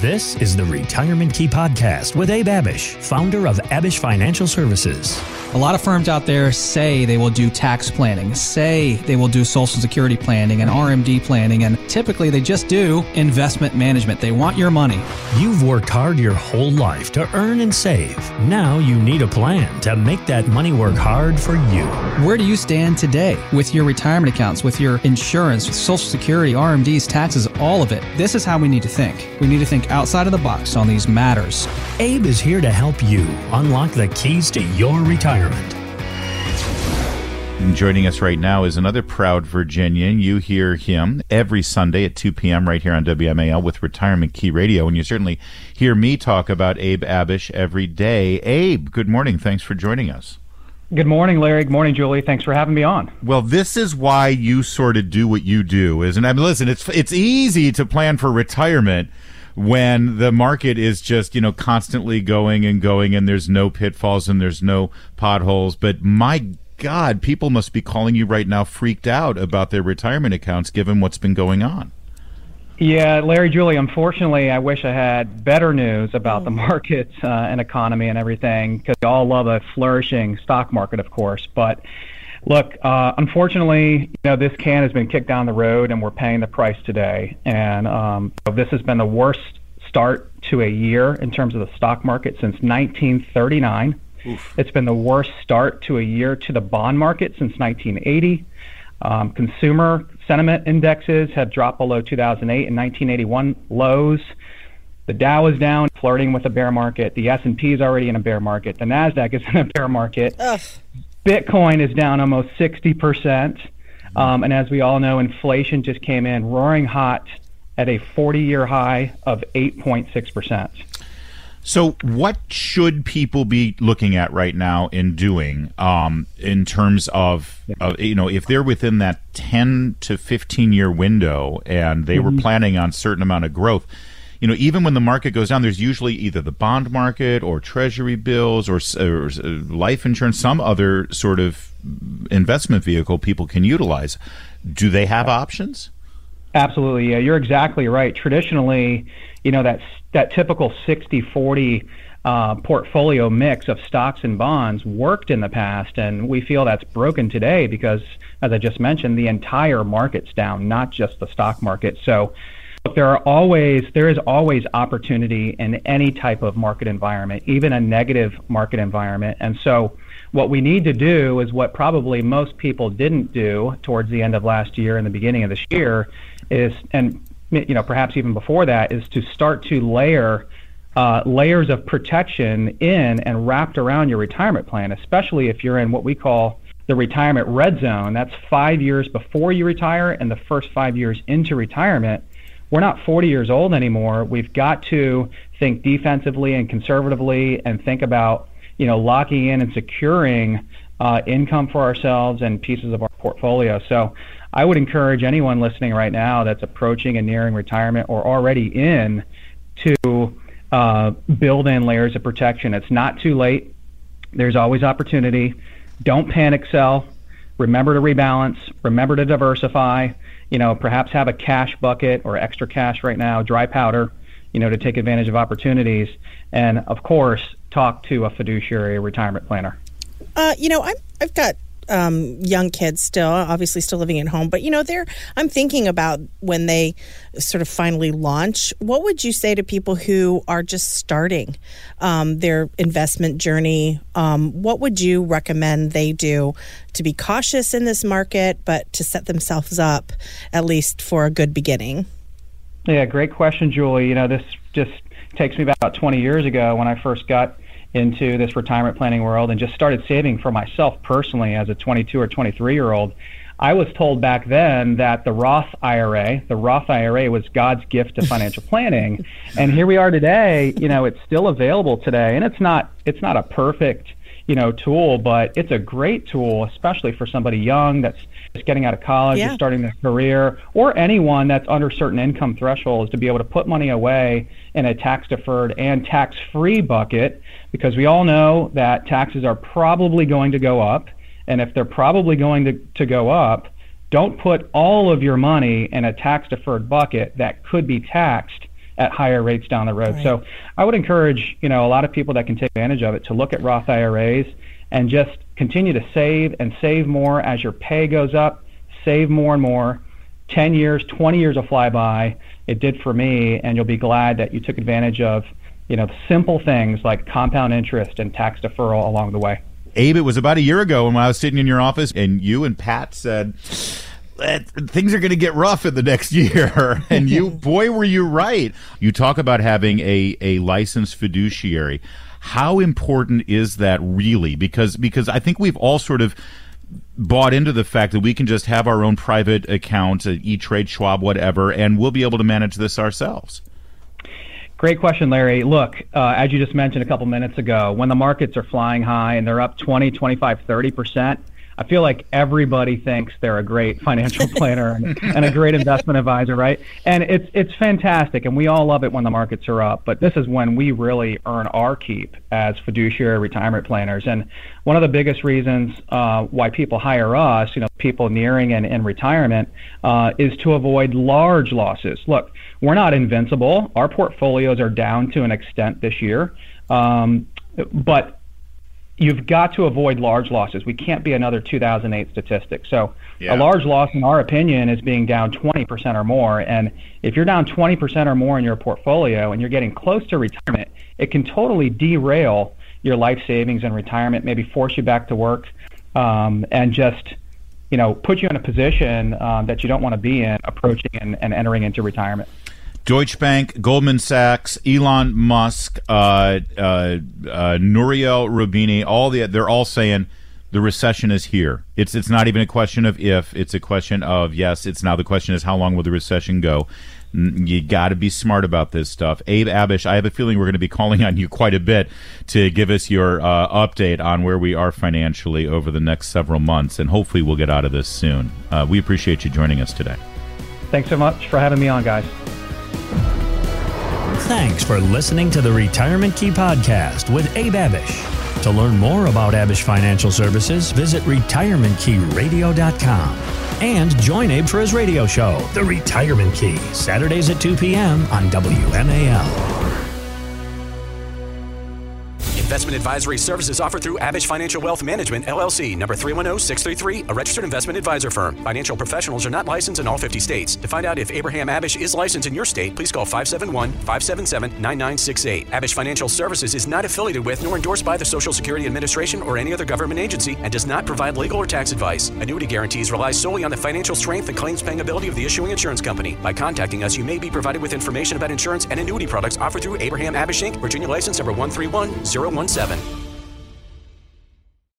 This is the Retirement Key Podcast with Abe Abish, founder of Abish Financial Services. A lot of firms out there say they will do tax planning, say they will do social security planning and RMD planning, and typically they just do investment management. They want your money. You've worked hard your whole life to earn and save. Now you need a plan to make that money work hard for you. Where do you stand today with your retirement accounts, with your insurance, with social security, RMDs, taxes, all of it? This is how we need to think. We need to think outside of the box on these matters. Abe is here to help you unlock the keys to your retirement. And joining us right now is another proud Virginian. You hear him every Sunday at 2 p.m. right here on WMAL with Retirement Key Radio. And you certainly hear me talk about Abe Abish every day. Abe, good morning. Thanks for joining us. Good morning, Larry. Good morning, Julie. Thanks for having me on. Well, this is why you sort of do what you do, isn't it? I mean, listen, it's it's easy to plan for retirement when the market is just you know constantly going and going and there's no pitfalls and there's no potholes. But my god people must be calling you right now freaked out about their retirement accounts given what's been going on. Yeah, Larry, Julie, unfortunately, I wish I had better news about the markets uh, and economy and everything because we all love a flourishing stock market, of course. But Look, uh, unfortunately, you know this can has been kicked down the road, and we're paying the price today. And um, this has been the worst start to a year in terms of the stock market since 1939. Oof. It's been the worst start to a year to the bond market since 1980. Um, consumer sentiment indexes have dropped below 2008 and 1981 lows. The Dow is down, flirting with a bear market. The S&P is already in a bear market. The Nasdaq is in a bear market. Ugh. Bitcoin is down almost 60%. Um, and as we all know, inflation just came in roaring hot at a 40 year high of 8.6%. So, what should people be looking at right now in doing um, in terms of, uh, you know, if they're within that 10 to 15 year window and they mm-hmm. were planning on certain amount of growth? You know, even when the market goes down, there's usually either the bond market or treasury bills or, or uh, life insurance, some other sort of investment vehicle people can utilize. Do they have options? Absolutely. Yeah, you're exactly right. Traditionally, you know, that that typical 60-40 uh, portfolio mix of stocks and bonds worked in the past, and we feel that's broken today because, as I just mentioned, the entire market's down, not just the stock market. So there are always there is always opportunity in any type of market environment, even a negative market environment. And so what we need to do is what probably most people didn't do towards the end of last year and the beginning of this year is and you know perhaps even before that is to start to layer uh, layers of protection in and wrapped around your retirement plan, especially if you're in what we call the retirement red zone. That's five years before you retire and the first five years into retirement we're not 40 years old anymore. We've got to think defensively and conservatively and think about, you know, locking in and securing uh, income for ourselves and pieces of our portfolio. So I would encourage anyone listening right now that's approaching and nearing retirement or already in to uh, build in layers of protection. It's not too late. There's always opportunity. Don't panic sell. Remember to rebalance. Remember to diversify you know, perhaps have a cash bucket or extra cash right now, dry powder, you know, to take advantage of opportunities. And of course, talk to a fiduciary retirement planner. Uh, you know, I'm, I've got um, young kids still, obviously still living at home, but you know, they're. I'm thinking about when they sort of finally launch. What would you say to people who are just starting um, their investment journey? Um, what would you recommend they do to be cautious in this market, but to set themselves up at least for a good beginning? Yeah, great question, Julie. You know, this just takes me about 20 years ago when I first got into this retirement planning world and just started saving for myself personally as a 22 or 23 year old. I was told back then that the Roth IRA, the Roth IRA was God's gift to financial planning. And here we are today, you know, it's still available today and it's not it's not a perfect, you know, tool, but it's a great tool especially for somebody young that's just getting out of college yeah. or starting their career or anyone that's under certain income thresholds to be able to put money away in a tax deferred and tax free bucket because we all know that taxes are probably going to go up. And if they're probably going to, to go up, don't put all of your money in a tax deferred bucket that could be taxed at higher rates down the road. Right. So I would encourage, you know, a lot of people that can take advantage of it to look at Roth IRAs and just continue to save and save more as your pay goes up, save more and more. 10 years, 20 years will fly by. It did for me, and you'll be glad that you took advantage of, you know, simple things like compound interest and tax deferral along the way. Abe, it was about a year ago when I was sitting in your office and you and Pat said, "Eh, Things are going to get rough in the next year. And you, boy, were you right. You talk about having a, a licensed fiduciary. How important is that really? Because, because I think we've all sort of bought into the fact that we can just have our own private account, uh, E-Trade, Schwab, whatever, and we'll be able to manage this ourselves. Great question, Larry. Look, uh, as you just mentioned a couple minutes ago, when the markets are flying high and they're up 20, 25, 30 percent, I feel like everybody thinks they're a great financial planner and, and a great investment advisor, right? And it's it's fantastic, and we all love it when the markets are up. But this is when we really earn our keep as fiduciary retirement planners. And one of the biggest reasons uh, why people hire us, you know, people nearing and in retirement, uh, is to avoid large losses. Look, we're not invincible. Our portfolios are down to an extent this year, um, but you've got to avoid large losses. We can't be another 2008 statistic. So Yeah. a large loss, in our opinion, is being down 20% or more. And if you're down 20% or more in your portfolio and you're getting close to retirement, it can totally derail your life savings and retirement, maybe force you back to work, um, and just you know put you in a position um, that you don't want to be in approaching and, and entering into retirement. Deutsche Bank, Goldman Sachs, Elon Musk, uh, uh, uh, Nouriel Rubini, all the they're all saying the recession is here. It's it's not even a question of if; it's a question of yes. It's now the question is how long will the recession go. You got to be smart about this stuff. Abe Abish, I have a feeling we're going to be calling on you quite a bit to give us your uh, update on where we are financially over the next several months, and hopefully we'll get out of this soon. Uh, we appreciate you joining us today. Thanks so much for having me on, guys. Thanks for listening to the Retirement Key Podcast with Abe Abish. To learn more about Abish Financial Services, visit retirementkeyradio.com and join Abe for his radio show, The Retirement Key, Saturdays at 2 p.m. on WMAL. Investment advisory services offered through Abish Financial Wealth Management, LLC, number 310633, a registered investment advisor firm. Financial professionals are not licensed in all 50 states. To find out if Abraham Abish is licensed in your state, please call 571 577 9968. Abish Financial Services is not affiliated with nor endorsed by the Social Security Administration or any other government agency and does not provide legal or tax advice. Annuity guarantees rely solely on the financial strength and claims paying ability of the issuing insurance company. By contacting us, you may be provided with information about insurance and annuity products offered through Abraham Abish Inc., Virginia license number 131017. Seven.